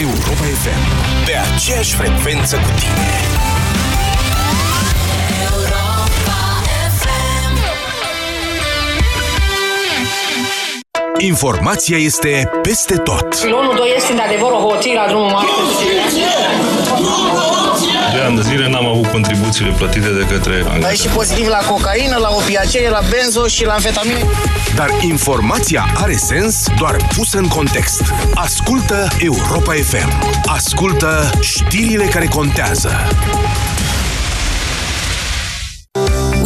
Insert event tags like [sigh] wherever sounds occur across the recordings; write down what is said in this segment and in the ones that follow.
Europa FM. Pe aceeași frecvență cu tine. Informația este peste tot. Pilonul 2 este de adevăr o hoție la drumul mare. De ani de zile n-am avut contribuțiile plătite de către Ai angajați. și pozitiv la cocaină, la opiacee, la benzo și la amfetamine. Dar informația are sens doar pusă în context. Ascultă Europa FM. Ascultă știrile care contează.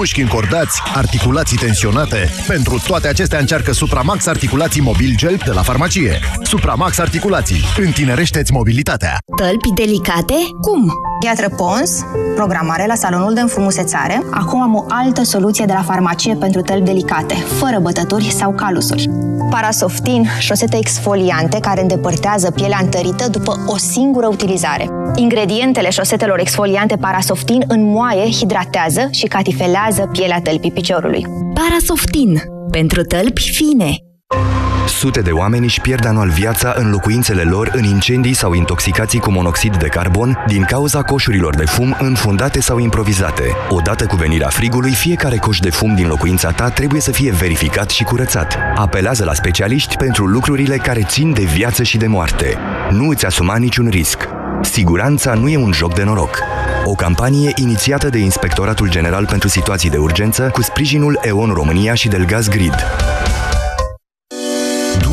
Mușchi încordați, articulații tensionate. Pentru toate acestea încearcă Supramax Articulații Mobil Gel de la farmacie. Supramax Articulații. Întinerește-ți mobilitatea. Tălpi delicate? Cum? Piatră Pons, programare la salonul de înfrumusețare. Acum am o altă soluție de la farmacie pentru tălpi delicate, fără bătături sau calusuri. Parasoftin, șosete exfoliante care îndepărtează pielea întărită după o singură utilizare. Ingredientele șosetelor exfoliante Parasoftin înmoaie, hidratează și catifelează pielea tălpii piciorului. Parasoftin, pentru tălpi fine. Sute de oameni își pierd anual viața în locuințele lor în incendii sau intoxicații cu monoxid de carbon din cauza coșurilor de fum înfundate sau improvizate. Odată cu venirea frigului, fiecare coș de fum din locuința ta trebuie să fie verificat și curățat. Apelează la specialiști pentru lucrurile care țin de viață și de moarte. Nu îți asuma niciun risc. Siguranța nu e un joc de noroc. O campanie inițiată de Inspectoratul General pentru Situații de Urgență cu sprijinul EON România și Delgaz Grid.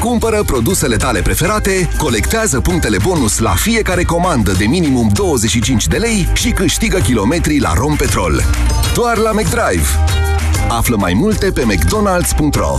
Cumpără produsele tale preferate, colectează punctele bonus la fiecare comandă de minimum 25 de lei și câștigă kilometri la Rompetrol. Doar la McDrive. Află mai multe pe mcdonalds.ro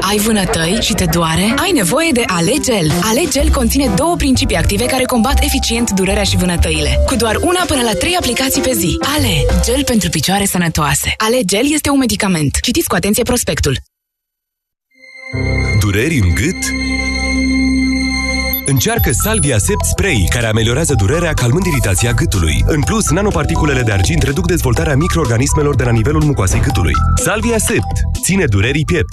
Ai vânătăi și te doare? Ai nevoie de Alegel. Alegel conține două principii active care combat eficient durerea și vânătăile. Cu doar una până la trei aplicații pe zi. Ale, gel pentru picioare sănătoase. Alegel este un medicament. Citiți cu atenție prospectul. Dureri în gât? Încearcă Salvia Sept Spray, care ameliorează durerea calmând iritația gâtului. În plus, nanoparticulele de argint reduc dezvoltarea microorganismelor de la nivelul mucoasei gâtului. Salvia Sept ține durerii piept.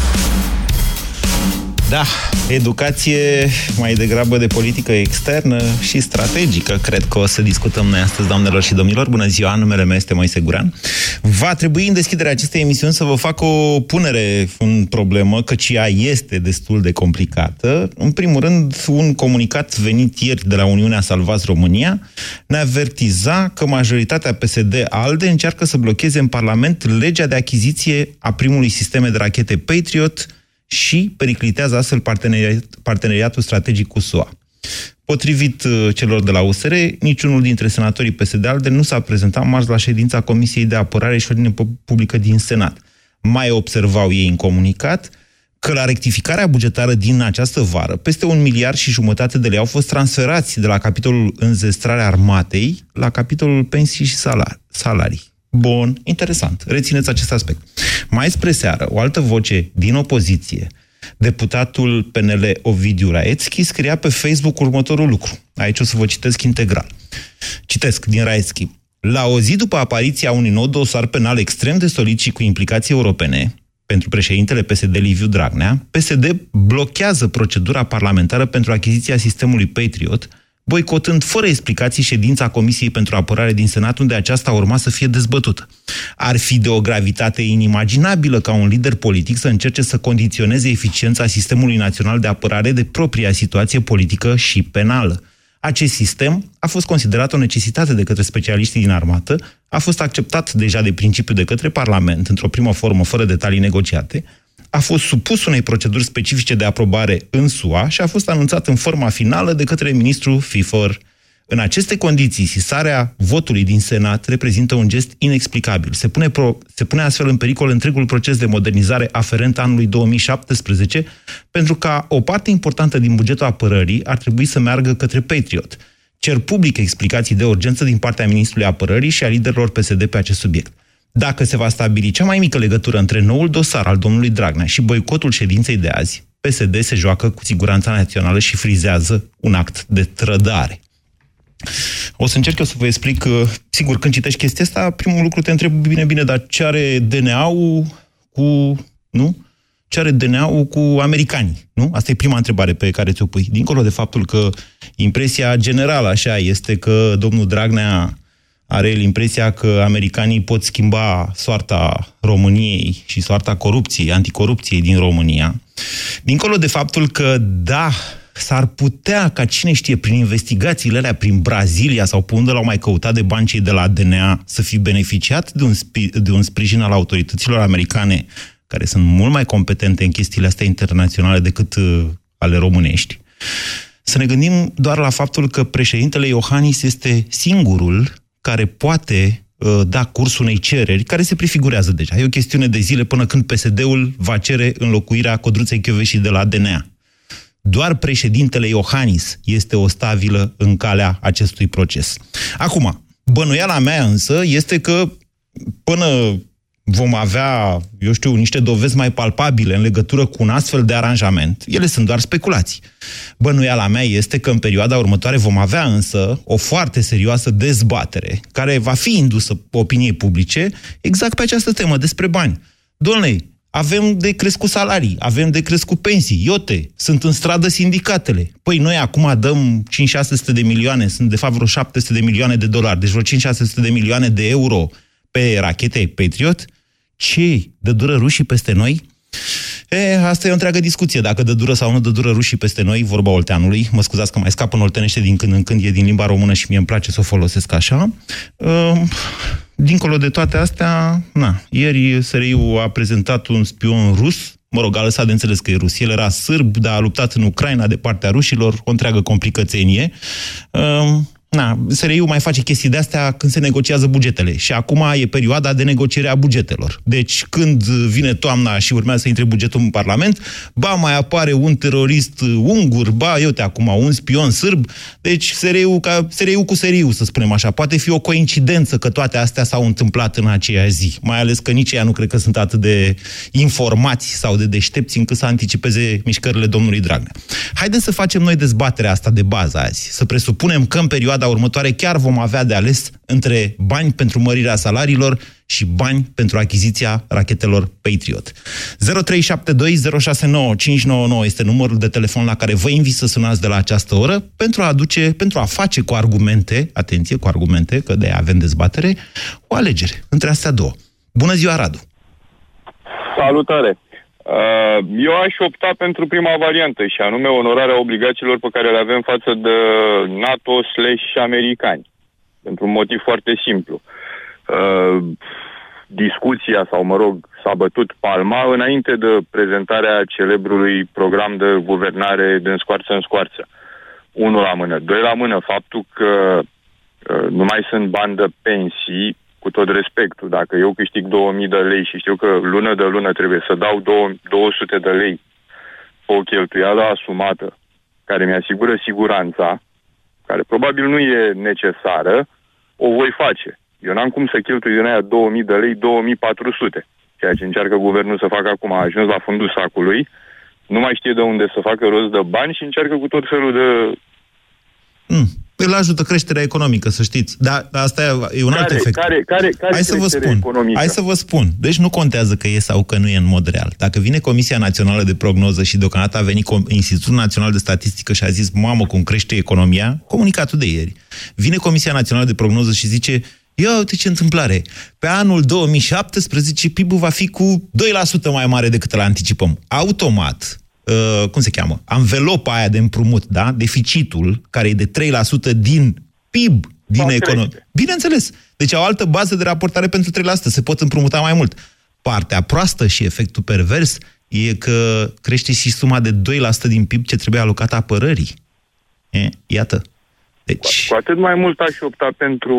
Da, educație mai degrabă de politică externă și strategică, cred că o să discutăm noi astăzi, doamnelor și domnilor. Bună ziua, numele meu este Moise Guran. Va trebui în deschiderea acestei emisiuni să vă fac o punere în problemă, căci ea este destul de complicată. În primul rând, un comunicat venit ieri de la Uniunea Salvați România ne avertiza că majoritatea PSD-ALDE încearcă să blocheze în Parlament legea de achiziție a primului sisteme de rachete Patriot, și periclitează astfel parteneriat, parteneriatul strategic cu SUA. Potrivit uh, celor de la USR, niciunul dintre senatorii PSD-ALDE nu s-a prezentat marți la ședința Comisiei de Apărare și Ordine Publică din Senat. Mai observau ei în comunicat că la rectificarea bugetară din această vară, peste un miliard și jumătate de lei au fost transferați de la capitolul înzestrare armatei la capitolul pensii și salarii. Bun, interesant. Rețineți acest aspect. Mai spre seară, o altă voce din opoziție, deputatul PNL Ovidiu Raetski, scria pe Facebook următorul lucru. Aici o să vă citesc integral. Citesc din Raetski. La o zi după apariția unui nou dosar penal extrem de solid și cu implicații europene, pentru președintele PSD Liviu Dragnea, PSD blochează procedura parlamentară pentru achiziția sistemului Patriot, boicotând fără explicații ședința Comisiei pentru Apărare din Senat, unde aceasta urma să fie dezbătută. Ar fi de o gravitate inimaginabilă ca un lider politic să încerce să condiționeze eficiența sistemului național de apărare de propria situație politică și penală. Acest sistem a fost considerat o necesitate de către specialiștii din armată, a fost acceptat deja de principiu de către Parlament, într-o primă formă, fără detalii negociate, a fost supus unei proceduri specifice de aprobare în SUA și a fost anunțat în forma finală de către ministrul FIFOR. În aceste condiții, sisarea votului din Senat reprezintă un gest inexplicabil. Se pune, pro, se pune astfel în pericol întregul proces de modernizare aferent anului 2017, pentru că o parte importantă din bugetul apărării ar trebui să meargă către Patriot. Cer public explicații de urgență din partea Ministrului Apărării și a liderilor PSD pe acest subiect. Dacă se va stabili cea mai mică legătură între noul dosar al domnului Dragnea și boicotul ședinței de azi, PSD se joacă cu siguranța națională și frizează un act de trădare. O să încerc eu să vă explic, că, uh, sigur, când citești chestia asta, primul lucru te întreb, bine, bine, dar ce are DNA-ul cu, nu? Ce are DNA-ul cu americanii, nu? Asta e prima întrebare pe care ți-o pui. Dincolo de faptul că impresia generală, așa, este că domnul Dragnea are el impresia că americanii pot schimba soarta României și soarta corupției, anticorupției din România. Dincolo de faptul că, da, s-ar putea ca cine știe prin investigațiile alea prin Brazilia sau pe unde l-au mai căutat de bani de la DNA să fi beneficiat de un, de un sprijin al autorităților americane care sunt mult mai competente în chestiile astea internaționale decât uh, ale românești. Să ne gândim doar la faptul că președintele Iohannis este singurul care poate uh, da curs unei cereri care se prefigurează deja. E o chestiune de zile până când PSD-ul va cere înlocuirea Codruței și de la DNA. Doar președintele Iohannis este o stabilă în calea acestui proces. Acum, bănuiala mea însă este că până vom avea, eu știu, niște dovezi mai palpabile în legătură cu un astfel de aranjament. Ele sunt doar speculații. Bănuiala mea este că în perioada următoare vom avea însă o foarte serioasă dezbatere care va fi indusă opiniei publice exact pe această temă despre bani. Doamne, avem de crescut salarii, avem de crescut pensii, iote, sunt în stradă sindicatele. Păi noi acum dăm 5-600 de milioane, sunt de fapt vreo 700 de milioane de dolari, deci vreo 5-600 de milioane de euro pe rachete Patriot, ce? Dă dură rușii peste noi? E, asta e o întreagă discuție, dacă dă dură sau nu dă dură rușii peste noi, vorba olteanului. Mă scuzați că mai scap în oltenește din când în când, e din limba română și mie îmi place să o folosesc așa. Ehm, dincolo de toate astea, na, ieri SRI-ul a prezentat un spion rus, mă rog, a lăsat de înțeles că e rus. El era sârb, dar a luptat în Ucraina de partea rușilor, o întreagă complicățenie. Ehm, Na, SRI-ul mai face chestii de astea când se negociază bugetele. Și acum e perioada de negociere a bugetelor. Deci când vine toamna și urmează să intre bugetul în Parlament, ba mai apare un terorist ungur, ba eu te acum un spion sârb. Deci SRI-ul, ca, SRI-ul cu SRI-ul, să spunem așa. Poate fi o coincidență că toate astea s-au întâmplat în aceea zi. Mai ales că nici ea nu cred că sunt atât de informați sau de deștepți încât să anticipeze mișcările domnului Dragnea. Haideți să facem noi dezbaterea asta de bază azi. Să presupunem că în perioada perioada următoare chiar vom avea de ales între bani pentru mărirea salariilor și bani pentru achiziția rachetelor Patriot. 0372069599 este numărul de telefon la care vă invit să sunați de la această oră pentru a aduce, pentru a face cu argumente, atenție, cu argumente, că de avem dezbatere, o alegere între astea două. Bună ziua, Radu! Salutare! Uh, eu aș opta pentru prima variantă și anume onorarea obligațiilor pe care le avem față de NATO slash americani. Pentru un motiv foarte simplu. Uh, discuția, sau mă rog, s-a bătut palma înainte de prezentarea celebrului program de guvernare din scoarță în scoarță. Unul la mână. Doi la mână, faptul că uh, nu mai sunt bani de pensii, cu tot respectul, dacă eu câștig 2000 de lei și știu că lună de lună trebuie să dau 200 de lei pe o cheltuială asumată, care mi-asigură siguranța, care probabil nu e necesară, o voi face. Eu n-am cum să cheltui din aia 2000 de lei 2400, ceea ce încearcă guvernul să facă acum. A ajuns la fundul sacului, nu mai știe de unde să facă rost de bani și încearcă cu tot felul de Mm. Îl ajută creșterea economică, să știți. Dar asta e un care, alt efect. Care, care, care Hai să vă spun. Economică? Hai să vă spun. Deci nu contează că e sau că nu e în mod real. Dacă vine Comisia Națională de Prognoză și deocamdată a venit Institutul Național de Statistică și a zis, mamă, cum crește economia, comunicatul de ieri. Vine Comisia Națională de Prognoză și zice, ia uite ce întâmplare. Pe anul 2017 PIB-ul va fi cu 2% mai mare decât îl anticipăm. Automat, uh, cum se cheamă, anvelopa aia de împrumut, da? deficitul, care e de 3% din PIB din economie. Bineînțeles. Deci au o altă bază de raportare pentru 3%. Se pot împrumuta mai mult. Partea proastă și efectul pervers e că crește și suma de 2% din PIB ce trebuie alocată apărării. E, iată. Deci... Cu atât mai mult aș opta pentru,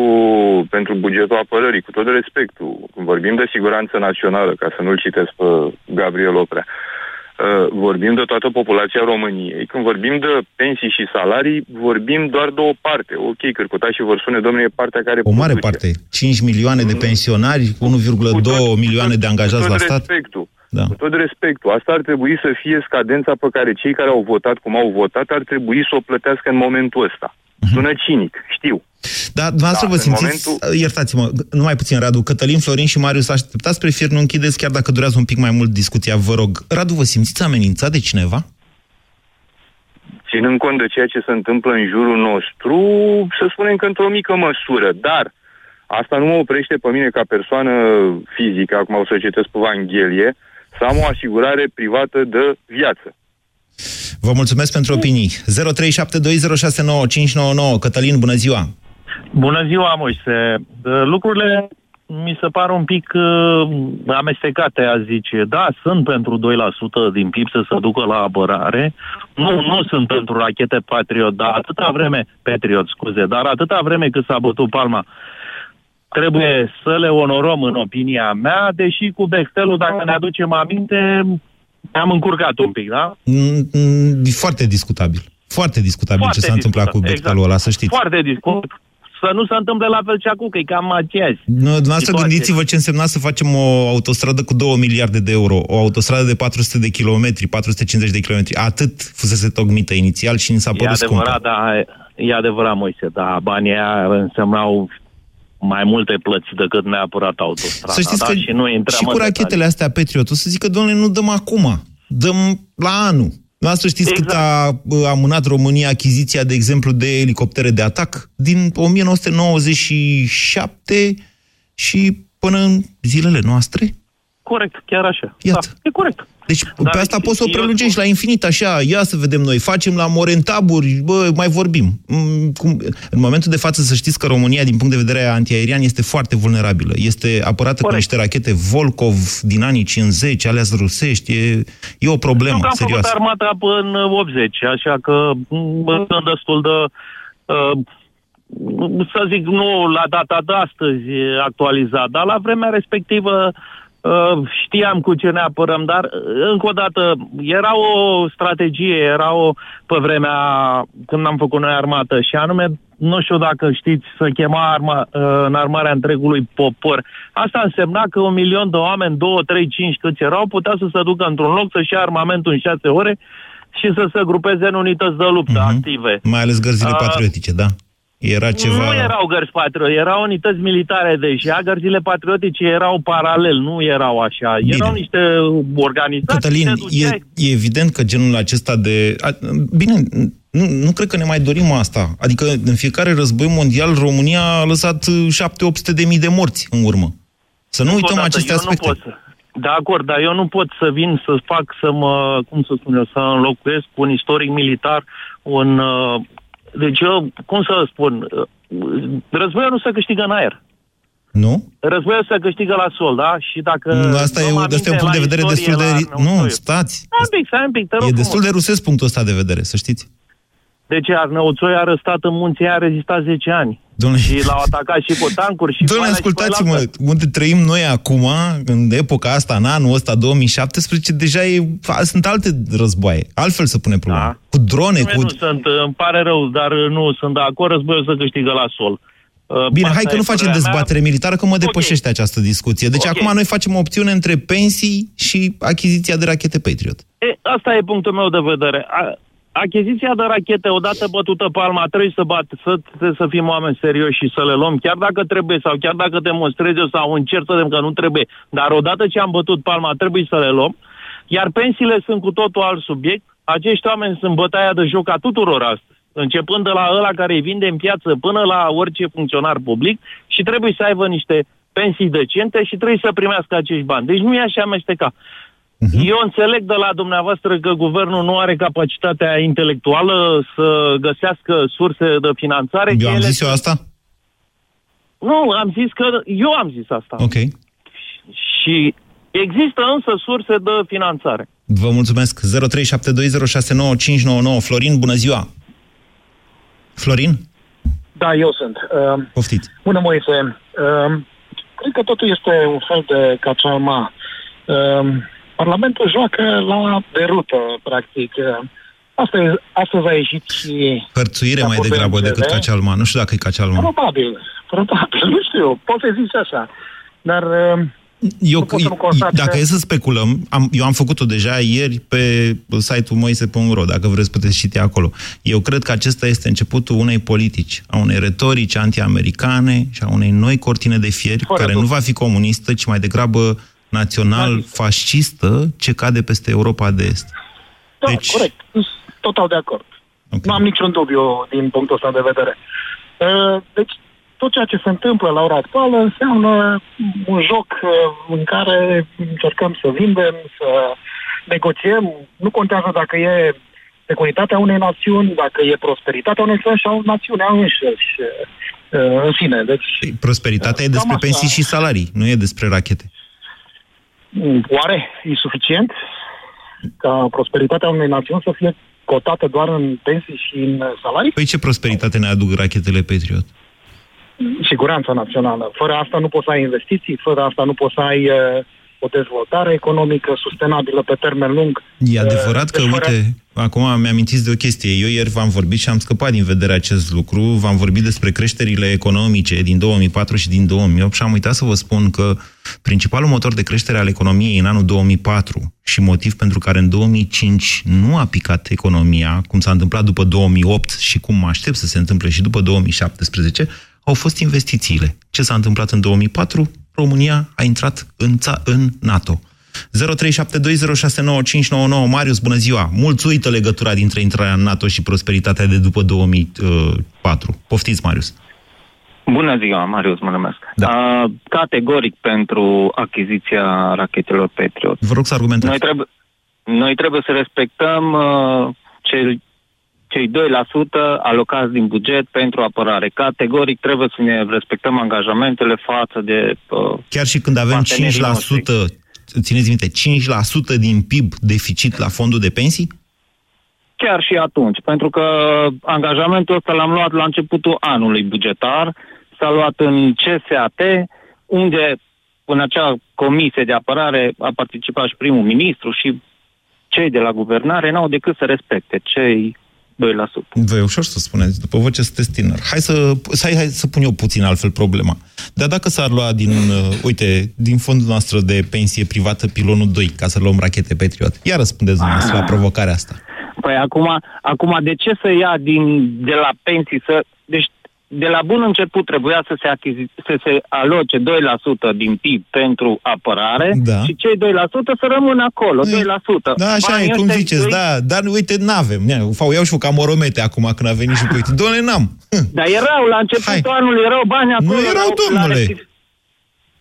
pentru bugetul apărării, cu tot respectul. Când vorbim de siguranță națională, ca să nu-l citesc pe Gabriel Oprea, Uh, vorbim de toată populația României. Când vorbim de pensii și salarii, vorbim doar de o parte. Ok, și vor spune, domnule, e partea care... O mare produce. parte. 5 milioane de pensionari, 1,2 milioane de angajați la stat. Respectul. Da. Cu tot respectul, asta ar trebui să fie scadența pe care cei care au votat cum au votat ar trebui să o plătească în momentul ăsta. Uh-huh. Sună cinic, știu. Da, dumneavoastră da, vă simțiți, momentul... iertați-mă, numai puțin, Radu, Cătălin, Florin și Marius, așteptați spre fier, nu închideți, chiar dacă durează un pic mai mult discuția, vă rog. Radu, vă simțiți amenințat de cineva? Ținând cont de ceea ce se întâmplă în jurul nostru, să spunem că într-o mică măsură, dar asta nu mă oprește pe mine ca persoană fizică, acum o să citesc pe Evanghelie, să am o asigurare privată de viață. Vă mulțumesc pentru opinii. 0372069599. Cătălin, bună ziua! Bună ziua, Moise. Lucrurile mi se par un pic uh, amestecate, aș zice. Da, sunt pentru 2% din PIB să se ducă la apărare. Nu, nu sunt pentru rachete Patriot, dar atâta vreme, Patriot, scuze, dar atâta vreme cât s-a bătut palma, trebuie să le onorăm în opinia mea, deși cu Bechtelul, dacă ne aducem aminte, am încurcat un pic, da? Mm, mm, foarte discutabil. Foarte discutabil Foarte ce s-a întâmplat cu Bechtelul exact. ăla, să știți. Foarte discutabil să nu se întâmple la fel și acum, că e cam aceeași. Nu, dumneavoastră gândiți-vă ce însemna să facem o autostradă cu 2 miliarde de euro, o autostradă de 400 de kilometri, 450 de kilometri, atât fusese tocmită inițial și ni s-a părut e adevărat, scumpă. Da, e adevărat, Moise, da, banii aia însemnau mai multe plăți decât neapărat autostrada. Să știți da? că și, nu și cu rachetele astea Patriot, o să zică, domnule, nu dăm acum, dăm la anul. Noastră știți exact. cât a amânat România achiziția, de exemplu, de elicoptere de atac? Din 1997 și până în zilele noastre? Corect, chiar așa. Iată. Da, e corect. Deci Dar pe asta poți să o prelungești eu... la infinit, așa, ia să vedem noi, facem la morentaburi, bă, mai vorbim. Mm, cum... În momentul de față să știți că România, din punct de vedere antiaerian, este foarte vulnerabilă. Este apărată Corect. cu niște rachete Volkov din anii 50, alea rusești, e, e o problemă Eu am serioasă. făcut armata în 80, așa că mm, sunt destul de... Uh, să zic, nu la data de astăzi actualizat, dar la vremea respectivă Uh, știam cu ce ne apărăm, dar uh, încă o dată era o strategie, era o pe vremea când am făcut noi armată și anume, nu știu dacă știți, să chema arma, uh, în armarea întregului popor. Asta însemna că un milion de oameni, două, trei, cinci câți erau, putea să se ducă într-un loc, să-și ia armamentul în șase ore și să se grupeze în unități de luptă mm-hmm. active. Mai ales gărzile uh, patriotice, da. Era ceva... Nu erau gărzi patriotice, erau unități militare, deci gărzile patriotice erau paralel, nu erau așa. Bine. Erau niște organizații... Cătălin, e, e evident că genul acesta de... A, bine, nu, nu cred că ne mai dorim asta. Adică în fiecare război mondial România a lăsat 7-800 de mii de morți în urmă. Să nu, nu uităm aceste eu aspecte. Nu pot să... De acord, dar eu nu pot să vin să fac să mă, cum să spun eu, să înlocuiesc un istoric militar, un... Uh, deci eu, cum să spun, uh, războiul nu se câștigă în aer. Nu? Războiul se câștigă la sol, da? Și dacă... Nu, asta e, asta e un punct de vedere destul de... Nu, stați! Stai un pic, stai un pic, te rog E destul de rusesc punctul ăsta de vedere, să știți. De ce? Arnăuțoi a răstat în munții a rezistat 10 ani. Domnule... Și l-au atacat și cu tancuri și Domnule, ascultați-mă, unde trăim noi acum, în epoca asta, în anul ăsta, 2017, deja e, sunt alte războaie. Altfel se pune problema. Da. Cu drone, nu, cu... Nu sunt, îmi pare rău, dar nu sunt de acord, războiul să câștigă la sol. Bine, hai că nu facem dezbatere mea. militară, că mă depășește okay. această discuție. Deci okay. acum noi facem o opțiune între pensii și achiziția de rachete Patriot. E, asta e punctul meu de vedere. A, achiziția de rachete, odată bătută palma, trebuie să, bat, să, trebuie să fim oameni serioși și să le luăm, chiar dacă trebuie sau chiar dacă demonstrezi eu sau încerc să că nu trebuie, dar odată ce am bătut palma, trebuie să le luăm. Iar pensiile sunt cu totul alt subiect. Acești oameni sunt bătaia de joc a tuturor astăzi începând de la ăla care îi vinde în piață până la orice funcționar public și trebuie să aibă niște pensii decente și trebuie să primească acești bani. Deci nu e așa amesteca. Uh-huh. Eu înțeleg de la dumneavoastră că guvernul nu are capacitatea intelectuală să găsească surse de finanțare. Eu am zis eu asta? Nu, am zis că... Eu am zis asta. Ok. Și există însă surse de finanțare. Vă mulțumesc. 0372069599. Florin, bună ziua! Florin? Da, eu sunt. Uh, Poftiți. Bună, Moise. Uh, cred că totul este un fel de cacealma. Uh, Parlamentul joacă la derută, practic. Uh, Astăzi, astăzi a ieșit și... Hărțuire mai degrabă decât cacealma. Nu știu dacă e cacealma. Probabil, probabil. Nu știu, poate zice așa. Dar... Uh, eu, dacă e să speculăm, am, eu am făcut-o deja ieri pe site-ul moise.ro, dacă vreți puteți citi acolo. Eu cred că acesta este începutul unei politici, a unei retorici anti-americane și a unei noi cortine de fieri, Corect. care nu va fi comunistă, ci mai degrabă național-fascistă, ce cade peste Europa de Est. Da, deci... corect. Total de acord. Okay. Nu am niciun dubiu din punctul ăsta de vedere. Uh, deci, tot ceea ce se întâmplă la ora actuală înseamnă un joc uh, în care încercăm să vindem, să negociem. Nu contează dacă e securitatea unei națiuni, dacă e prosperitatea unei națiuni sau națiunea înșiși uh, în sine. Deci, prosperitatea e despre pensii și salarii, nu e despre rachete. Oare e suficient ca prosperitatea unei națiuni să fie cotată doar în pensii și în salarii? Păi ce prosperitate ne aduc rachetele Patriot? siguranța națională. Fără asta nu poți să ai investiții, fără asta nu poți să ai uh, o dezvoltare economică sustenabilă pe termen lung. E adevărat că, fără... uite, acum mi-amintiți de o chestie. Eu ieri v-am vorbit și am scăpat din vedere acest lucru. V-am vorbit despre creșterile economice din 2004 și din 2008 și am uitat să vă spun că principalul motor de creștere al economiei în anul 2004 și motiv pentru care în 2005 nu a picat economia, cum s-a întâmplat după 2008 și cum mă aștept să se întâmple și după 2017, au fost investițiile. Ce s-a întâmplat în 2004? România a intrat în, ța- în NATO. 0372069599 Marius, bună ziua! Mulți uită legătura dintre intrarea în NATO și prosperitatea de după 2004. Poftiți, Marius! Bună ziua, Marius, mă numesc. Da. Uh, categoric pentru achiziția rachetelor Patriot. Vă rog să argumentați. Noi trebuie, noi trebuie să respectăm uh, cei cei 2% alocați din buget pentru apărare. Categoric trebuie să ne respectăm angajamentele față de... Uh, Chiar și când avem 5%, noștri. Țineți minte, 5% din PIB deficit la fondul de pensii? Chiar și atunci, pentru că angajamentul ăsta l-am luat la începutul anului bugetar, s-a luat în CSAT, unde în acea comisie de apărare a participat și primul ministru și cei de la guvernare n-au decât să respecte cei 2%. Vă e ușor să spuneți, după voce sunteți tânăr. Hai să, hai, hai să pun eu puțin altfel problema. Dar dacă s-ar lua din, uh, uite, din fondul noastră de pensie privată pilonul 2, ca să luăm rachete Patriot, iar răspundeți dumneavoastră la provocarea asta. Păi acum, acum de ce să ia din, de la pensii să... Deci de la bun început trebuia să se, achizi- să se aloce 2% din PIB pentru apărare Da. și cei 2% să rămână acolo, 2%. Da, așa Banii e, cum ăștia ziceți, îi- da, dar uite, n-avem. Ia, Fau, iau și eu ca moromete acum când a venit și cu uite. Doamne, n-am. Dar erau, la începutul anului erau bani acolo. Nu erau, la- la domnule. respectiv-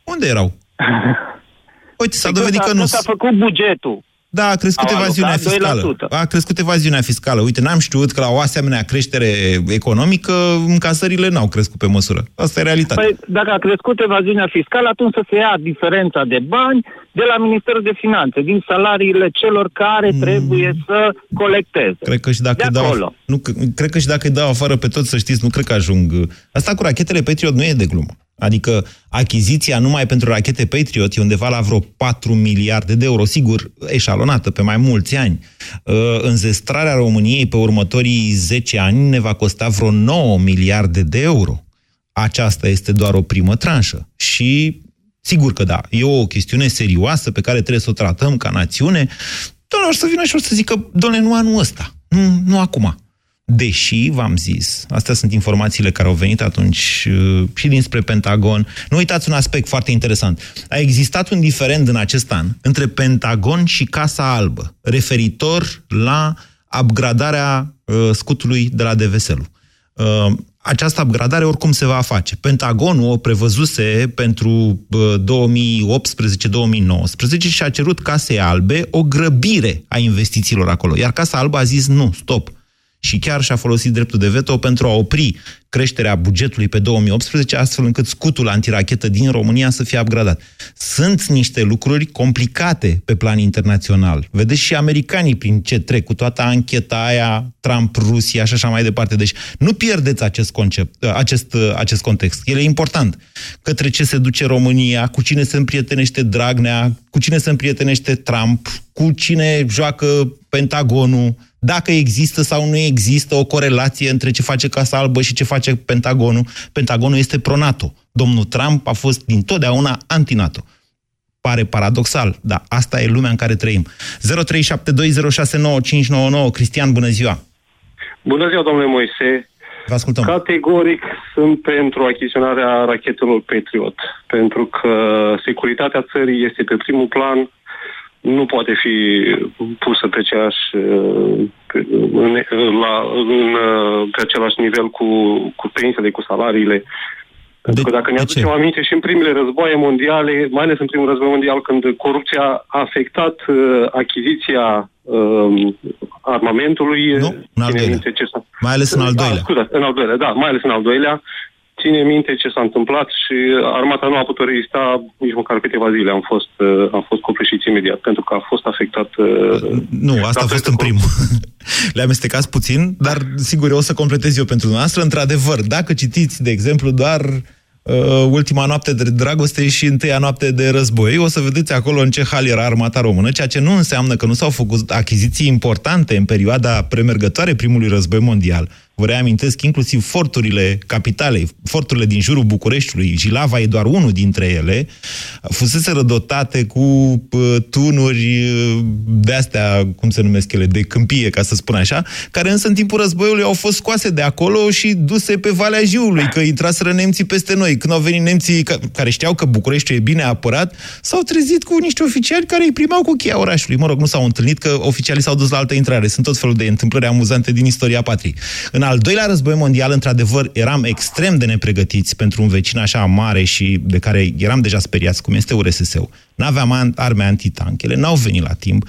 Unde erau? [laughs] Uite, s-a Păi dovedit când că s-a- nu. când s-a făcut bugetul. Da, a crescut Au evaziunea alocat fiscală. 2%. A crescut evaziunea fiscală. Uite, n-am știut că la o asemenea creștere economică, încasările n-au crescut pe măsură. Asta e realitatea. Păi, dacă a crescut evaziunea fiscală, atunci să se ia diferența de bani de la Ministerul de Finanțe, din salariile celor care trebuie să colecteze. Cred că și dacă de îi dau, acolo. nu, cred că și dacă îi dau afară pe toți, să știți, nu cred că ajung. Asta cu rachetele Patriot nu e de glumă. Adică achiziția numai pentru rachete Patriot e undeva la vreo 4 miliarde de euro, sigur, eșalonată pe mai mulți ani. Uh, Înzestrarea României pe următorii 10 ani ne va costa vreo 9 miliarde de euro. Aceasta este doar o primă tranșă. Și sigur că da, e o chestiune serioasă pe care trebuie să o tratăm ca națiune. Doamne, o să vină și o să zică, doamne, nu anul ăsta, nu, nu acum. Deși, v-am zis, astea sunt informațiile care au venit atunci uh, și dinspre Pentagon. Nu uitați un aspect foarte interesant. A existat un diferent în acest an între Pentagon și Casa Albă, referitor la upgradarea uh, scutului de la DVSL. Uh, această upgradare oricum se va face. Pentagonul o prevăzuse pentru uh, 2018-2019 și a cerut Casei Albe o grăbire a investițiilor acolo. Iar Casa Albă a zis nu, stop. Și chiar și-a folosit dreptul de veto pentru a opri creșterea bugetului pe 2018, astfel încât scutul antirachetă din România să fie upgradat. Sunt niște lucruri complicate pe plan internațional. Vedeți și americanii prin ce trec, cu toată ancheta aia, Trump, Rusia și așa mai departe. Deci nu pierdeți acest concept, acest, acest context. El e important. Către ce se duce România, cu cine se împrietenește Dragnea, cu cine se împrietenește Trump, cu cine joacă Pentagonul, dacă există sau nu există o corelație între ce face Casa Albă și ce face Pentagonul. Pentagonul este pro-NATO. Domnul Trump a fost dintotdeauna anti-NATO. Pare paradoxal, dar asta e lumea în care trăim. 0372069599 Cristian, bună ziua! Bună ziua, domnule Moise. Vă ascultăm. Categoric sunt pentru achiziționarea rachetelor Patriot, pentru că securitatea țării este pe primul plan, nu poate fi pusă pe aceeași, pe, în, la, în, pe același nivel cu, cu pensiile, cu salariile. Pentru că dacă ne aducem aminte și în primele războaie mondiale, mai ales în primul război mondial, când corupția a afectat uh, achiziția uh, armamentului, nu, în al doilea. ce s-a... Mai ales în al doilea. Da, scuze, în al doilea, da, mai ales în al doilea. Ține minte ce s-a întâmplat și armata nu a putut rezista nici măcar câteva zile. Am fost, uh, am fost copleșiți imediat, pentru că a fost afectat... Uh, nu, asta a fost în primul. [laughs] Le amestecați puțin, dar sigur eu o să completez eu pentru dumneavoastră. Într-adevăr, dacă citiți, de exemplu, doar uh, Ultima noapte de dragoste și Întâia noapte de război, o să vedeți acolo în ce hal era armata română, ceea ce nu înseamnă că nu s-au făcut achiziții importante în perioada premergătoare primului război mondial. Vă reamintesc inclusiv forturile capitalei, forturile din jurul Bucureștiului, Jilava e doar unul dintre ele, fusese dotate cu uh, tunuri uh, de-astea, cum se numesc ele, de câmpie, ca să spun așa, care însă în timpul războiului au fost scoase de acolo și duse pe Valea Jiului, că intraseră nemții peste noi. Când au venit nemții ca, care știau că Bucureștiul e bine apărat, s-au trezit cu niște oficiali care îi primau cu cheia orașului. Mă rog, nu s-au întâlnit, că oficialii s-au dus la altă intrare. Sunt tot felul de întâmplări amuzante din istoria patriei. În al doilea război mondial, într-adevăr, eram extrem de nepregătiți pentru un vecin așa mare și de care eram deja speriați, cum este URSS-ul. N-aveam arme antitank, ele n-au venit la timp.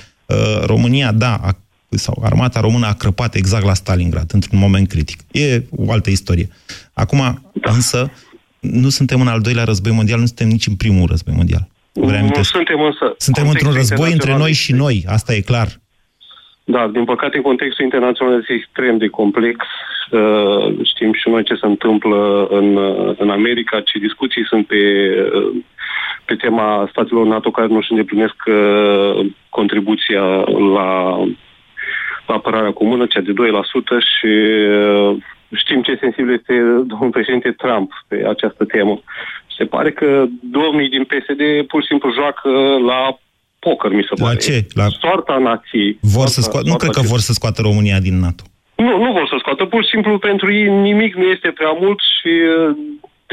România, da, a, sau armata română a crăpat exact la Stalingrad, într-un moment critic. E o altă istorie. Acum, însă, nu suntem în al doilea război mondial, nu suntem nici în primul război mondial. Nu suntem însă... Suntem într-un război între noi și noi, asta e clar. Da, din păcate contextul internațional este extrem de complex. Uh, știm și noi ce se întâmplă în, în America, ce discuții sunt pe, pe tema statelor NATO care nu își îndeplinesc uh, contribuția la, la apărarea comună, cea de 2% și uh, știm ce sensibil este domnul președinte Trump pe această temă. Se pare că domnii din PSD pur și simplu joacă la poker, mi se la pare. ce? La... Soarta nației. Vor soarta, să scoată, nu cred că vor să scoată România din NATO. Nu, nu vor să scoată. Pur și simplu pentru ei nimic nu este prea mult și uh,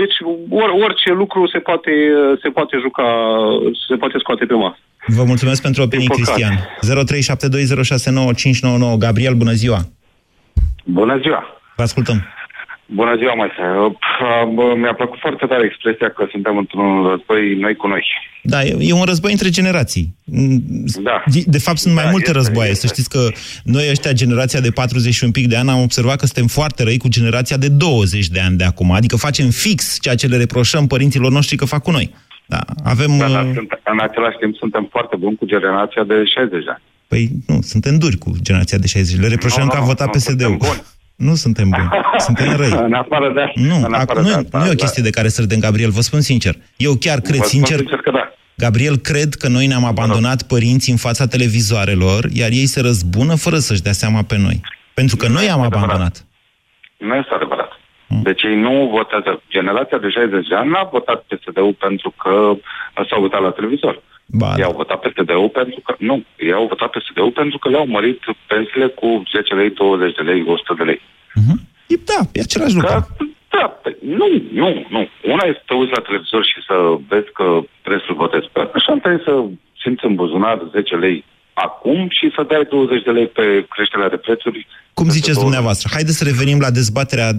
deci or, orice lucru se poate, uh, se poate juca, se poate scoate pe masă. Vă mulțumesc pentru opinii, Cristian. 0372069599. Gabriel, bună ziua! Bună ziua! Vă ascultăm. Bună ziua, Moise. Mi-a plăcut foarte tare expresia că suntem într-un război noi cu noi. Da, e, e un război între generații. Da. De, de fapt, sunt mai Da, multe este, războaie. este. Să știți că noi ăștia, generația de 40 și un pic de ani, am observat că suntem foarte răi cu generația de 20 de ani de acum. Adică facem fix ceea ce le reproșăm părinților noștri că fac cu noi. Da, avem... Da, dar uh, sunt, în același timp suntem foarte buni cu generația de 60 de ani. Păi nu, suntem duri cu generația de 60. Le reproșăm Nu, că a nu, votat nu, PSD-ul. Nu suntem buni. [laughs] Suntem răi. în afară de asta. Nu, în ac- afară nu, de e- asta, nu e o da. chestie de care să râdem, Gabriel, vă spun sincer. Eu chiar cred Vă spun sincer, sincer că da. Gabriel, cred că noi ne-am abandonat părinții în fața televizoarelor, iar ei se răzbună fără să-și dea seama pe noi. Pentru că noi am abandonat. Nu este adevărat. Mm. Deci ei nu votează. Generația de 60 de ani n-a votat PSD-ul pentru că s-au uitat la televizor. Ba, Ei au votat PSD-ul pentru că... Nu, ei au votat PSD-ul pentru că le-au mărit pensiile cu 10 lei, 20 de lei, 100 de lei. E, da, e același lucru. Că, da, pe- nu, nu, nu. Una este să te uiți la televizor și să vezi că trebuie să votezi pe Așa trebuie să simți în buzunar 10 lei acum și să dai 20 de lei pe creșterea de prețuri. Cum ziceți dumneavoastră? Haideți să revenim la dezbaterea...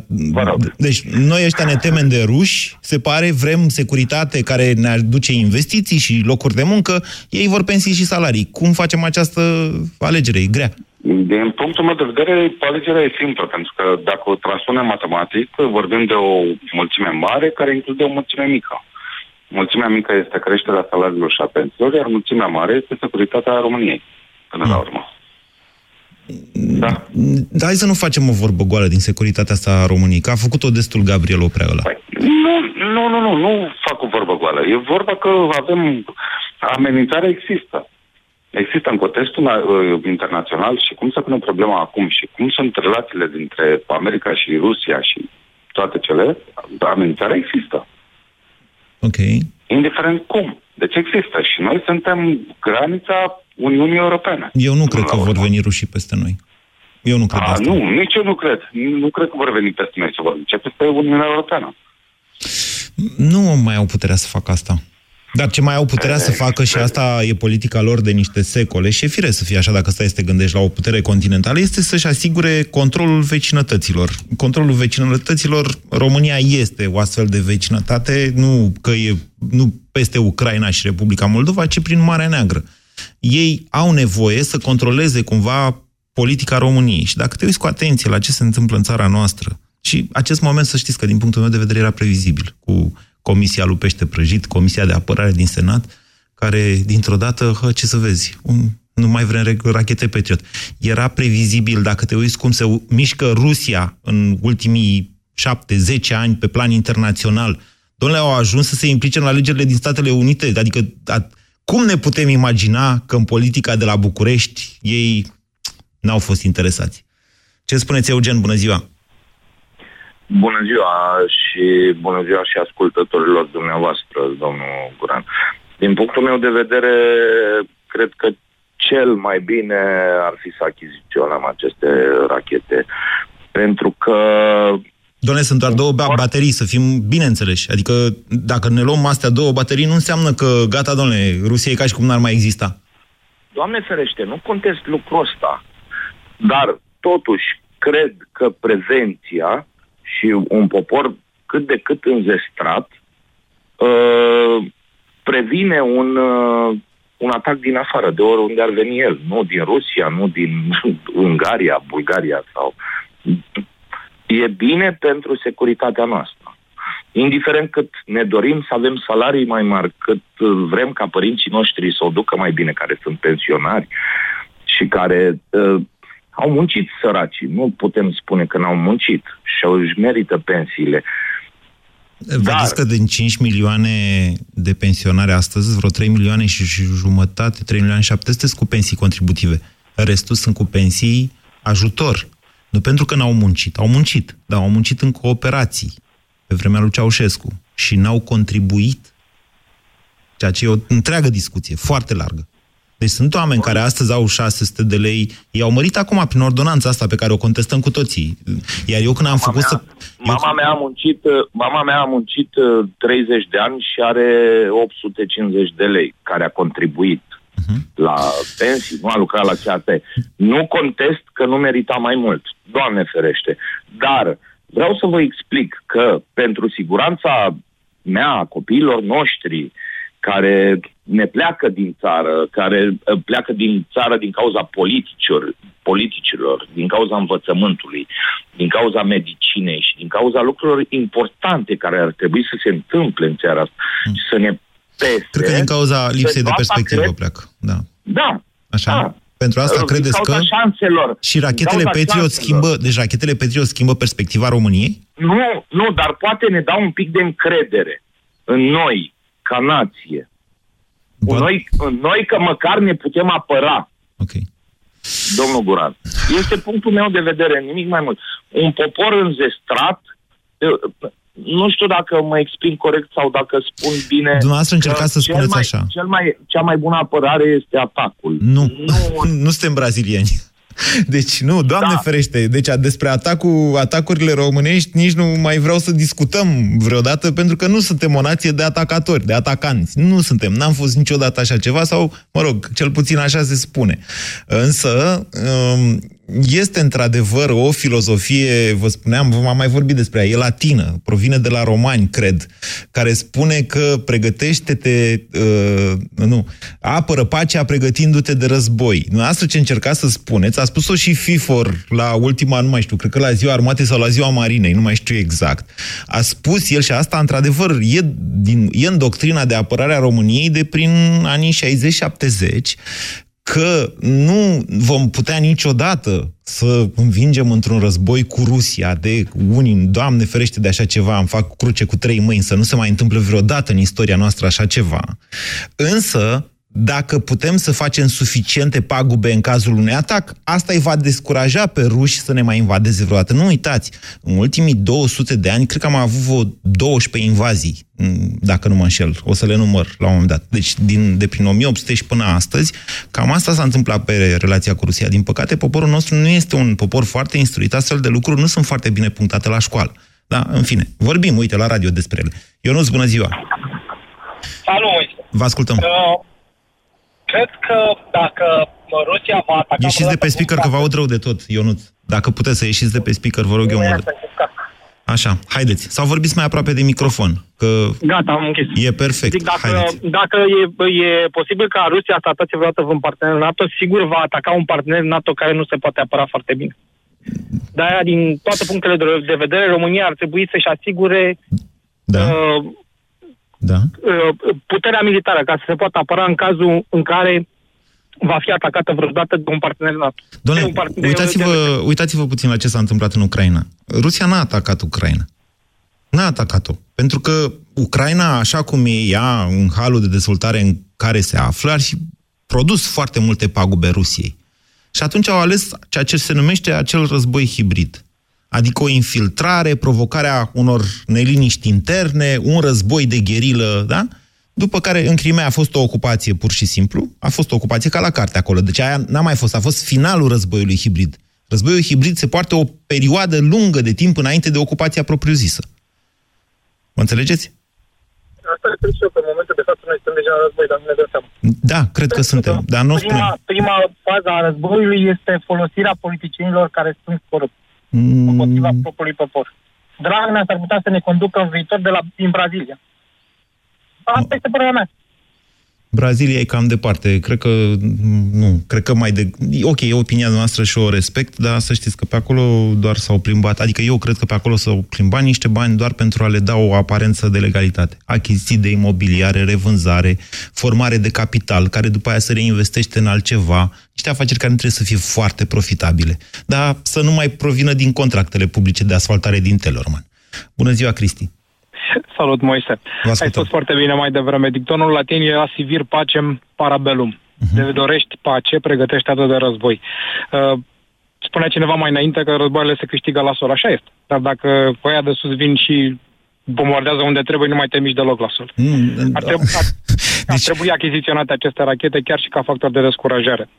Deci, noi ăștia ne temem de ruși, se pare, vrem securitate care ne aduce investiții și locuri de muncă, ei vor pensii și salarii. Cum facem această alegere? E grea. Din punctul meu de vedere, alegerea e simplă, pentru că dacă o transpunem matematic, vorbim de o mulțime mare care include o mulțime mică. Mulțimea mică este creșterea salariilor și a pensiilor, iar mulțimea mare este securitatea României, până la urmă. Da. Dar hai să nu facem o vorbă goală din securitatea asta a României, că a făcut-o destul Gabriel Oprea ăla. Nu, nu, nu, nu, nu fac o vorbă goală. E vorba că avem... Amenințarea există. Există în contextul uh, internațional și cum se pune problema acum și cum sunt relațiile dintre America și Rusia și toate cele, amenințarea există. Ok. Indiferent cum. Deci există și noi suntem granița Uniunii Europene. Eu nu cred că vor veni rușii peste noi. Eu nu cred A, asta. nu, nici eu nu cred. Nu cred că vor veni peste noi să vor începe peste Uniunea Europeană. Nu mai au puterea să facă asta. Dar ce mai au puterea să facă, și asta e politica lor de niște secole, și e fire să fie așa dacă stai să te gândești la o putere continentală, este să-și asigure controlul vecinătăților. Controlul vecinătăților, România este o astfel de vecinătate, nu că e nu peste Ucraina și Republica Moldova, ci prin Marea Neagră. Ei au nevoie să controleze cumva politica României. Și dacă te uiți cu atenție la ce se întâmplă în țara noastră, și acest moment să știți că din punctul meu de vedere era previzibil, cu Comisia lui Pește Prăjit, Comisia de Apărare din Senat, care dintr-o dată, hă, ce să vezi, un, nu mai vrem reg- rachete Patriot. Era previzibil, dacă te uiți cum se u- mișcă Rusia în ultimii șapte, zece ani pe plan internațional, domnule, au ajuns să se implice în alegerile din Statele Unite. Adică, a, cum ne putem imagina că în politica de la București ei n-au fost interesați? Ce spuneți, Eugen? Bună ziua! Bună ziua și bună ziua și ascultătorilor dumneavoastră, domnul Guran. Din punctul meu de vedere, cred că cel mai bine ar fi să achiziționăm aceste rachete. Pentru că Doamne, sunt doar două ba- baterii, să fim bine înțeleși. Adică dacă ne luăm astea două baterii, nu înseamnă că gata, domnule, Rusia e ca și cum n-ar mai exista. Doamne ferește, nu contest lucrul ăsta, dar totuși cred că prezenția și un popor cât de cât înzestrat uh, previne un, uh, un atac din afară, de oriunde ar veni el, nu din Rusia, nu din [laughs] Ungaria, Bulgaria sau... E bine pentru securitatea noastră. Indiferent cât ne dorim să avem salarii mai mari, cât uh, vrem ca părinții noștri să o ducă mai bine, care sunt pensionari și care uh, au muncit săracii. Nu putem spune că n-au muncit și au își merită pensiile. Vedeți că din 5 milioane de pensionari astăzi, vreo 3 milioane și și jumătate, 3 milioane 700 sunt cu pensii contributive. Restul sunt cu pensii ajutor. Nu pentru că n-au muncit. Au muncit, dar au muncit în cooperații pe vremea lui Ceaușescu și n-au contribuit. Ceea ce e o întreagă discuție, foarte largă. Deci sunt oameni care astăzi au 600 de lei, i-au mărit acum prin ordonanța asta pe care o contestăm cu toții. Iar eu când am Mama făcut mea, să... Mama mea a muncit, uh, mama mea a muncit uh, 30 de ani și are 850 de lei care a contribuit la pensii, nu a lucrat la CAT. Nu contest că nu merita mai mult. Doamne ferește. Dar vreau să vă explic că pentru siguranța mea, a copiilor noștri, care ne pleacă din țară, care uh, pleacă din țară din cauza politicilor, politicilor, din cauza învățământului, din cauza medicinei și din cauza lucrurilor importante care ar trebui să se întâmple în țara asta și să ne pese. Cred că din cauza lipsei de Pentru asta perspectivă cred- pleacă. Da. Da. Așa? Da. Pentru asta Din credeți că... cauza șanselor. Și rachetele Din cauza Patriot șanselor. schimbă... Deci rachetele Patriot schimbă perspectiva României? Nu, nu, dar poate ne dau un pic de încredere în noi, ca nație. În noi, în noi că măcar ne putem apăra. Ok. Domnul Guran. Este punctul meu de vedere, nimic mai mult. Un popor înzestrat, eu, nu știu dacă mă exprim corect sau dacă spun bine. Dumneavoastră încercați că să cel spuneți mai, așa. Cel mai, cea mai bună apărare este atacul. Nu, nu, [laughs] nu suntem brazilieni. [laughs] Deci, nu, Doamne da. ferește, deci a- despre atacul, atacurile românești nici nu mai vreau să discutăm vreodată, pentru că nu suntem o nație de atacatori, de atacanți. Nu suntem, n-am fost niciodată așa ceva, sau, mă rog, cel puțin așa se spune. Însă, um, este într-adevăr o filozofie, vă spuneam, v-am mai vorbit despre ea, e latină, provine de la romani, cred, care spune că pregătește-te, uh, nu, apără pacea pregătindu-te de război. Dumneavoastră ce încercați să spuneți, a spus-o și FIFOR la ultima, nu mai știu, cred că la ziua armatei sau la ziua marinei, nu mai știu exact. A spus el și asta, într-adevăr, e, din, e în doctrina de apărare a României de prin anii 60-70, că nu vom putea niciodată să învingem într-un război cu Rusia de unii, Doamne ferește de așa ceva, îmi fac cruce cu trei mâini, să nu se mai întâmple vreodată în istoria noastră așa ceva. Însă, dacă putem să facem suficiente pagube în cazul unui atac, asta îi va descuraja pe ruși să ne mai invadeze vreodată. Nu uitați, în ultimii 200 de ani, cred că am avut vreo 12 invazii, m, dacă nu mă înșel, o să le număr la un moment dat. Deci, din, de prin 1800 și până astăzi, cam asta s-a întâmplat pe relația cu Rusia. Din păcate, poporul nostru nu este un popor foarte instruit, astfel de lucruri nu sunt foarte bine punctate la școală. Da, în fine, vorbim, uite, la radio despre ele. Ionuț, bună ziua! Salut, Moise. Vă ascultăm. Uh, cred că dacă Rusia va ataca... Ieșiți de pe speaker, că vă aud rău de tot, Ionuț. Dacă puteți să ieșiți de pe speaker, vă rog eu mult. Așa, haideți. Sau vorbiți mai aproape de microfon, că Gata, am închis. e perfect. Zic, dacă, Haideți. dacă e, e posibil ca Rusia să atace vreodată un partener NATO, sigur va ataca un partener NATO care nu se poate apăra foarte bine. De-aia, din toate punctele de de vedere, România ar trebui să-și asigure da. uh, da. uh, puterea militară ca să se poată apăra în cazul în care va fi atacată vreodată de un partener NATO. Doamne, De un part- de- uitați-vă, uitați-vă puțin la ce s-a întâmplat în Ucraina. Rusia n-a atacat Ucraina. N-a atacat-o. Pentru că Ucraina, așa cum e ea, în halul de dezvoltare în care se află, ar fi produs foarte multe pagube Rusiei. Și atunci au ales ceea ce se numește acel război hibrid. Adică o infiltrare, provocarea unor neliniști interne, un război de gherilă, da? După care în Crimea a fost o ocupație pur și simplu, a fost o ocupație ca la carte acolo, deci aia n-a mai fost, a fost finalul războiului hibrid. Războiul hibrid se poartă o perioadă lungă de timp înainte de ocupația propriu-zisă. Mă înțelegeți? Asta cred și eu, că în momentul de față noi suntem deja în război, dar nu ne dăm seama. Da, cred că suntem, dar nu o Prima, spunem. prima fază a războiului este folosirea politicienilor care sunt corupți Mm, împotriva propriului popor. Dragnea s-ar putea să ne conducă în viitor de la, din Brazilia. Asta este părerea mea. Brazilia e cam departe. Cred că nu, cred că mai de... Ok, e opinia noastră și o respect, dar să știți că pe acolo doar s-au plimbat, adică eu cred că pe acolo s-au plimbat niște bani doar pentru a le da o aparență de legalitate. Achiziții de imobiliare, revânzare, formare de capital, care după aia se reinvestește în altceva, niște afaceri care nu trebuie să fie foarte profitabile, dar să nu mai provină din contractele publice de asfaltare din Telorman. Bună ziua, Cristi! Salut, Moise. Ai spus foarte bine mai devreme. Dictonul latin era sivir pacem parabellum. Uh-huh. De dorești pace, pregătește atât de război. Uh, spunea cineva mai înainte că războaiele se câștigă la sol. Așa este. Dar dacă ăia de sus vin și bombardează unde trebuie, nu mai te miști deloc la sol. Mm, Ar trebui, ar, [laughs] Deci... Ar trebui achiziționate aceste rachete chiar și ca factor de descurajare.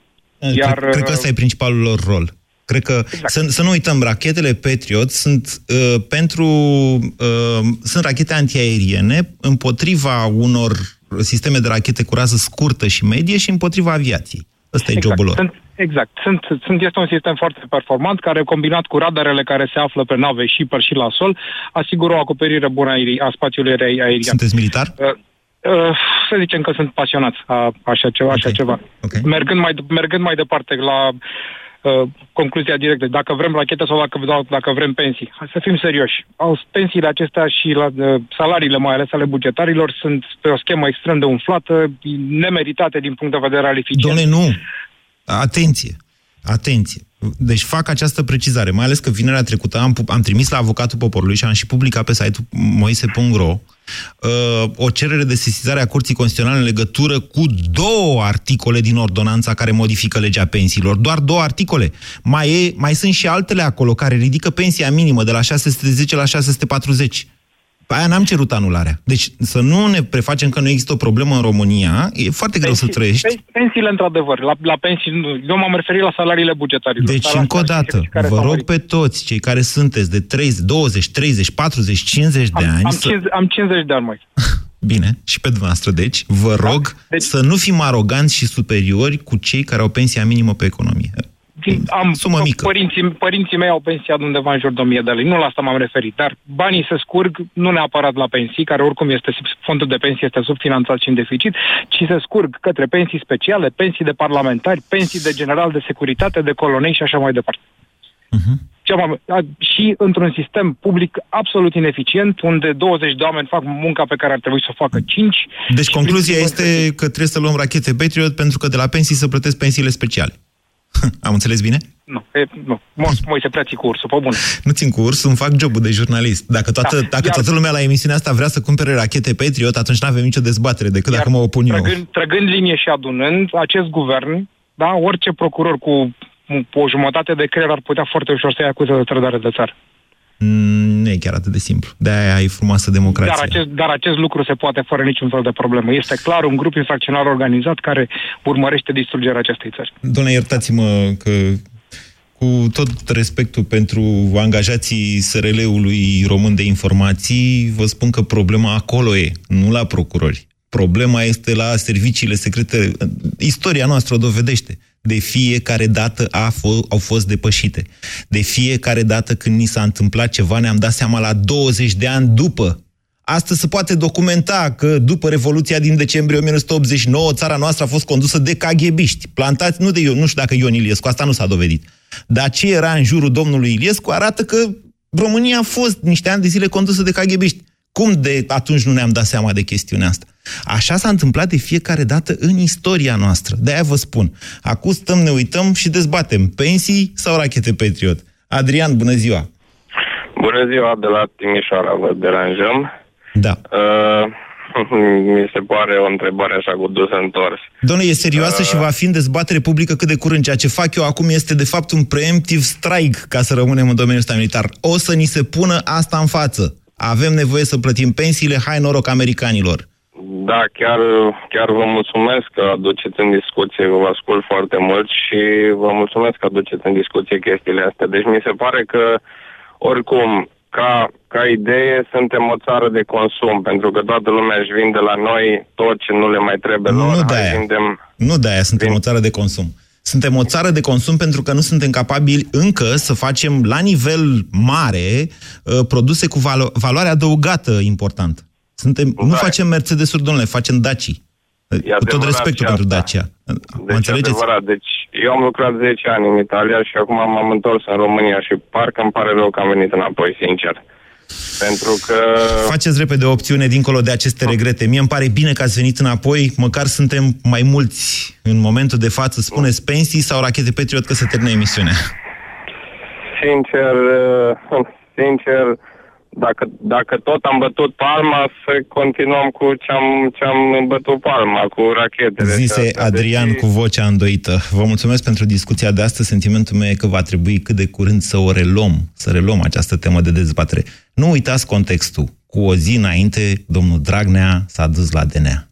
Iar, cred, cred că ăsta e principalul lor rol. Cred că exact. să, să nu uităm, rachetele Patriot sunt uh, pentru uh, sunt rachete antiaeriene împotriva unor sisteme de rachete cu rază scurtă și medie și împotriva aviației. Ăsta exact. e jobul lor. Sunt, exact. Sunt, sunt, este un sistem foarte performant care, combinat cu radarele care se află pe nave și pe și la sol, asigură o acoperire bună a spațiului aerian. Sunteți militar? Uh, Uh, să zicem că sunt pasionați a așa ceva. Okay. Așa ceva. Okay. Mergând, mai, mergând mai departe la uh, concluzia directă, dacă vrem rachete sau dacă, dacă vrem pensii. Hai să fim serioși. Au pensiile acestea și la, uh, salariile mai ales ale bugetarilor sunt pe o schemă extrem de umflată, nemeritate din punct de vedere al eficienței. Doamne, nu! Atenție! Atenție! Deci fac această precizare, mai ales că vinerea trecută am, am trimis la avocatul poporului și am și publicat pe site-ul moise.ro uh, o cerere de sesizare a Curții Constituționale în legătură cu două articole din ordonanța care modifică legea pensiilor. Doar două articole. Mai, e, mai sunt și altele acolo care ridică pensia minimă de la 610 la 640. Pe aia n-am cerut anularea. Deci să nu ne prefacem că nu există o problemă în România, e foarte greu pensii, să trăiești. Pensiile, într-adevăr, la, la pensii, eu m-am referit la salariile bugetarilor. Deci, încă o dată, vă rog pe toți cei care sunteți de 30, 20, 30, 40, 50 de am, ani... Am, să... 50, am 50 de ani, mai. [laughs] Bine, și pe dumneavoastră, deci, vă da? rog da? deci... să nu fim aroganți și superiori cu cei care au pensia minimă pe economie am, Sumă mică. Părinții, părinții mei au pensia de undeva în jur de 1000 de lei. Nu la asta m-am referit, dar banii se scurg nu neapărat la pensii, care oricum este fondul de pensii este subfinanțat și în deficit, ci se scurg către pensii speciale, pensii de parlamentari, pensii de general de securitate, de colonei și așa mai departe. Uh-huh. Și într-un sistem public absolut ineficient, unde 20 de oameni fac munca pe care ar trebui să o facă 5. Deci concluzia este că trebuie să luăm rachete Patriot pentru că de la pensii să plătesc pensiile speciale. [laughs] Am înțeles bine? Nu, e, nu. Moise prea ții cursul, pe bun. Nu țin curs, îmi fac jobul de jurnalist. Dacă toată, da. dacă Iar... toată lumea la emisiunea asta vrea să cumpere rachete Patriot, atunci nu avem nicio dezbatere decât Iar dacă mă opun trăgând, eu. Trăgând linie și adunând, acest guvern, da, orice procuror cu o jumătate de creier ar putea foarte ușor să ia acuză de trădare de țară. Mm, nu e chiar atât de simplu. De-aia ai frumoasă democrație. Dar acest, dar acest lucru se poate fără niciun fel de problemă. Este clar un grup infracțional organizat care urmărește distrugerea acestei țări. Doamne, iertați-mă că cu tot respectul pentru angajații SRL-ului român de informații, vă spun că problema acolo e, nu la procurori. Problema este la serviciile secrete. Istoria noastră o dovedește de fiecare dată a f- au fost depășite. De fiecare dată când ni s-a întâmplat ceva, ne-am dat seama la 20 de ani după. Astăzi se poate documenta că după Revoluția din decembrie 1989, țara noastră a fost condusă de caghebiști, plantați, nu de eu, nu știu dacă Ion Iliescu, asta nu s-a dovedit. Dar ce era în jurul domnului Iliescu arată că România a fost niște ani de zile condusă de caghebiști. Cum de atunci nu ne-am dat seama de chestiunea asta? Așa s-a întâmplat de fiecare dată în istoria noastră. De-aia vă spun. Acum stăm, ne uităm și dezbatem. Pensii sau rachete Patriot? Adrian, bună ziua! Bună ziua, de la Timișoara vă deranjăm. Da. Uh, [laughs] mi se pare o întrebare așa cu dus întors. Domnule, e serioasă uh... și va fi în dezbatere publică cât de curând. Ceea ce fac eu acum este de fapt un preemptive strike, ca să rămânem în domeniul ăsta militar. O să ni se pună asta în față. Avem nevoie să plătim pensiile, hai noroc americanilor. Da, chiar, chiar vă mulțumesc că aduceți în discuție, vă ascult foarte mult și vă mulțumesc că aduceți în discuție chestiile astea. Deci mi se pare că, oricum, ca, ca idee, suntem o țară de consum, pentru că toată lumea își vinde la noi tot ce nu le mai trebuie lor. Nu de-aia, vindem... nu de-aia suntem vin... o țară de consum. Suntem o țară de consum pentru că nu suntem capabili încă să facem la nivel mare uh, produse cu valo- valoare adăugată importantă. Suntem, da. Nu facem Mercedes-uri, domnule, facem Daci. Cu tot respectul pentru Dacia. Deci, înțelegeți? Adevărat. Deci, eu am lucrat 10 ani în Italia și acum m-am întors în România și parcă îmi pare rău că am venit înapoi, sincer. Pentru că... Faceți repede o opțiune dincolo de aceste regrete. Mie îmi pare bine că ați venit înapoi, măcar suntem mai mulți în momentul de față. Spuneți pensii sau rachete Patriot că se termină emisiunea? Sincer, sincer, dacă, dacă tot am bătut palma, să continuăm cu ce am, ce am bătut palma, cu rachetele. Zise Adrian deci... cu vocea îndoită. Vă mulțumesc pentru discuția de astăzi. Sentimentul meu e că va trebui cât de curând să o reluăm, să reluăm această temă de dezbatere. Nu uitați contextul. Cu o zi înainte, domnul Dragnea s-a dus la DNA.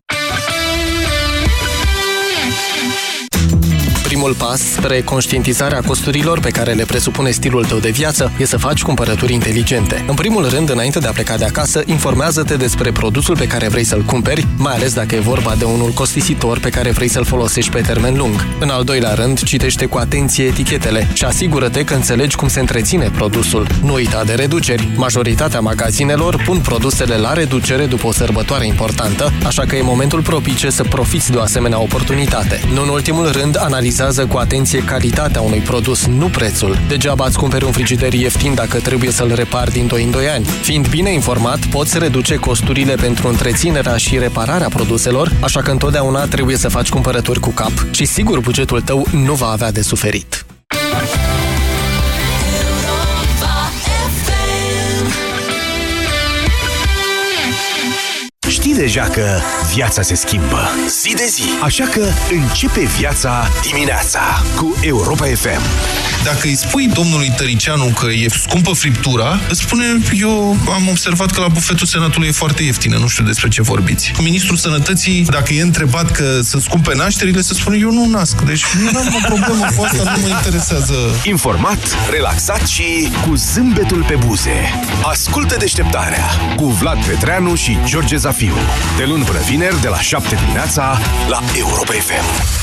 Primul pas spre conștientizarea costurilor pe care le presupune stilul tău de viață e să faci cumpărături inteligente. În primul rând, înainte de a pleca de acasă, informează-te despre produsul pe care vrei să-l cumperi, mai ales dacă e vorba de unul costisitor pe care vrei să-l folosești pe termen lung. În al doilea rând, citește cu atenție etichetele și asigură-te că înțelegi cum se întreține produsul. Nu uita de reduceri. Majoritatea magazinelor pun produsele la reducere după o sărbătoare importantă, așa că e momentul propice să profiți de o asemenea oportunitate. Nu în ultimul rând, analizează analizează cu atenție calitatea unui produs, nu prețul. Degeaba îți cumperi un frigider ieftin dacă trebuie să-l repari din 2 în 2 ani. Fiind bine informat, poți reduce costurile pentru întreținerea și repararea produselor, așa că întotdeauna trebuie să faci cumpărături cu cap și sigur bugetul tău nu va avea de suferit. Știi deja că viața se schimbă zi de zi. Așa că începe viața dimineața cu Europa FM. Dacă îi spui domnului Tăricianu că e scumpă friptura, îți spune, eu am observat că la bufetul Senatului e foarte ieftină, nu știu despre ce vorbiți. Ministrul Sănătății, dacă e întrebat că sunt scumpe nașterile, să spune, eu nu nasc. Deci nu am o problemă cu asta, nu mă interesează. Informat, relaxat și cu zâmbetul pe buze. Ascultă deșteptarea cu Vlad Petreanu și George Zafiu. De luni până vineri, de la 7 dimineața, la Europa FM.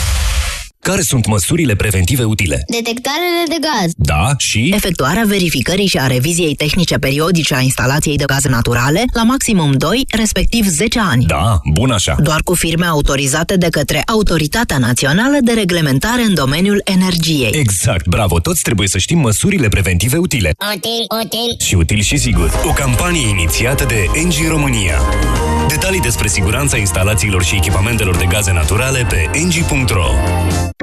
Care sunt măsurile preventive utile? Detectarele de gaz. Da, și? Efectuarea verificării și a reviziei tehnice periodice a instalației de gaze naturale la maximum 2, respectiv 10 ani. Da, bun așa. Doar cu firme autorizate de către Autoritatea Națională de Reglementare în domeniul energiei. Exact, bravo, toți trebuie să știm măsurile preventive utile. Util, util. Și util și sigur. O campanie inițiată de NG România. Detalii despre siguranța instalațiilor și echipamentelor de gaze naturale pe ng.ro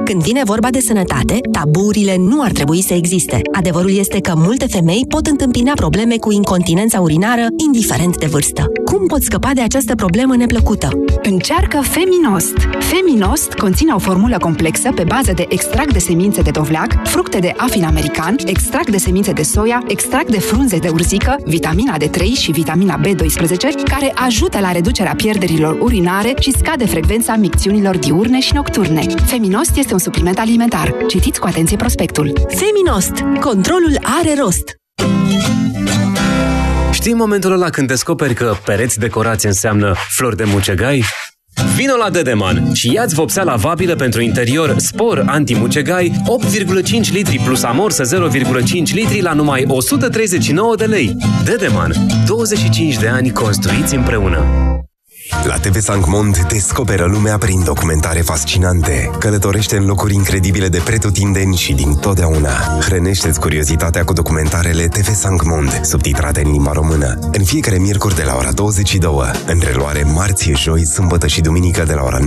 când vine vorba de sănătate, taburile nu ar trebui să existe. Adevărul este că multe femei pot întâmpina probleme cu incontinența urinară, indiferent de vârstă. Cum pot scăpa de această problemă neplăcută? Încearcă Feminost! Feminost conține o formulă complexă pe bază de extract de semințe de dovleac, fructe de afin american, extract de semințe de soia, extract de frunze de urzică, vitamina D3 și vitamina B12, care ajută la reducerea pierderilor urinare și scade frecvența micțiunilor diurne și nocturne. Feminost este un supliment alimentar. Citiți cu atenție prospectul. Feminost. Controlul are rost. Știi momentul ăla când descoperi că pereți decorați înseamnă flori de mucegai? Vino la Dedeman și ia-ți vopsea lavabilă pentru interior Spor anti-mucegai 8,5 litri plus amorță 0,5 litri la numai 139 de lei. Dedeman. 25 de ani construiți împreună. La TV Sancmond descoperă lumea prin documentare fascinante. Călătorește în locuri incredibile de pretutindeni și din totdeauna. Hrănește-ți curiozitatea cu documentarele TV Sancmond, subtitrate în limba română. În fiecare miercuri de la ora 22, în reluare marți, joi, sâmbătă și duminică de la ora 19.30.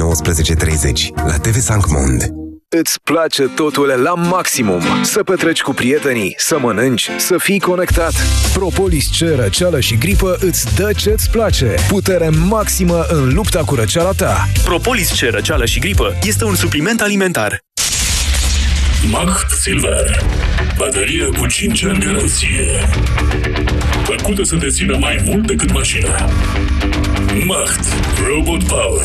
La TV Sancmond. Îți place totul la maximum. Să petreci cu prietenii, să mănânci, să fii conectat. Propolis C, răceală și gripă îți dă ce-ți place. Putere maximă în lupta cu răceala ta. Propolis C, răceală și gripă este un supliment alimentar. Macht Silver. Baterie cu 5 ani garanție. Făcută să te țină mai mult decât mașina. Macht. Robot Power.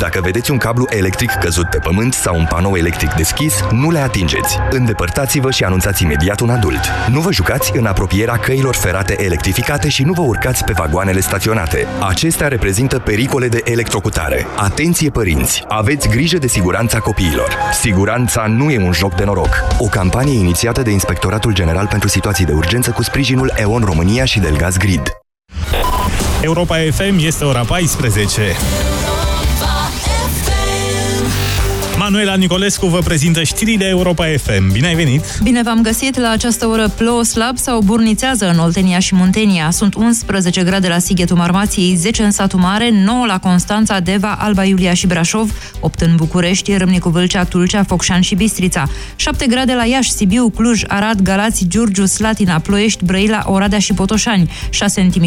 Dacă vedeți un cablu electric căzut pe pământ sau un panou electric deschis, nu le atingeți. Îndepărtați-vă și anunțați imediat un adult. Nu vă jucați în apropierea căilor ferate electrificate și nu vă urcați pe vagoanele staționate. Acestea reprezintă pericole de electrocutare. Atenție părinți! Aveți grijă de siguranța copiilor. Siguranța nu e un joc de noroc. O campanie inițiată de Inspectoratul General pentru Situații de Urgență cu sprijinul EON România și Delgaz Grid. Europa FM este ora 14. Manuela Nicolescu vă prezintă știrile Europa FM. Bine ai venit! Bine v-am găsit! La această oră plouă slab sau burnițează în Oltenia și Muntenia. Sunt 11 grade la Sighetul Marmației, 10 în Satu Mare, 9 la Constanța, Deva, Alba Iulia și Brașov, 8 în București, Râmnicu Vâlcea, Tulcea, Focșani și Bistrița, 7 grade la Iași, Sibiu, Cluj, Arad, Galați, Giurgiu, Slatina, Ploiești, Brăila, Oradea și Potoșani, 6 în Timișoara,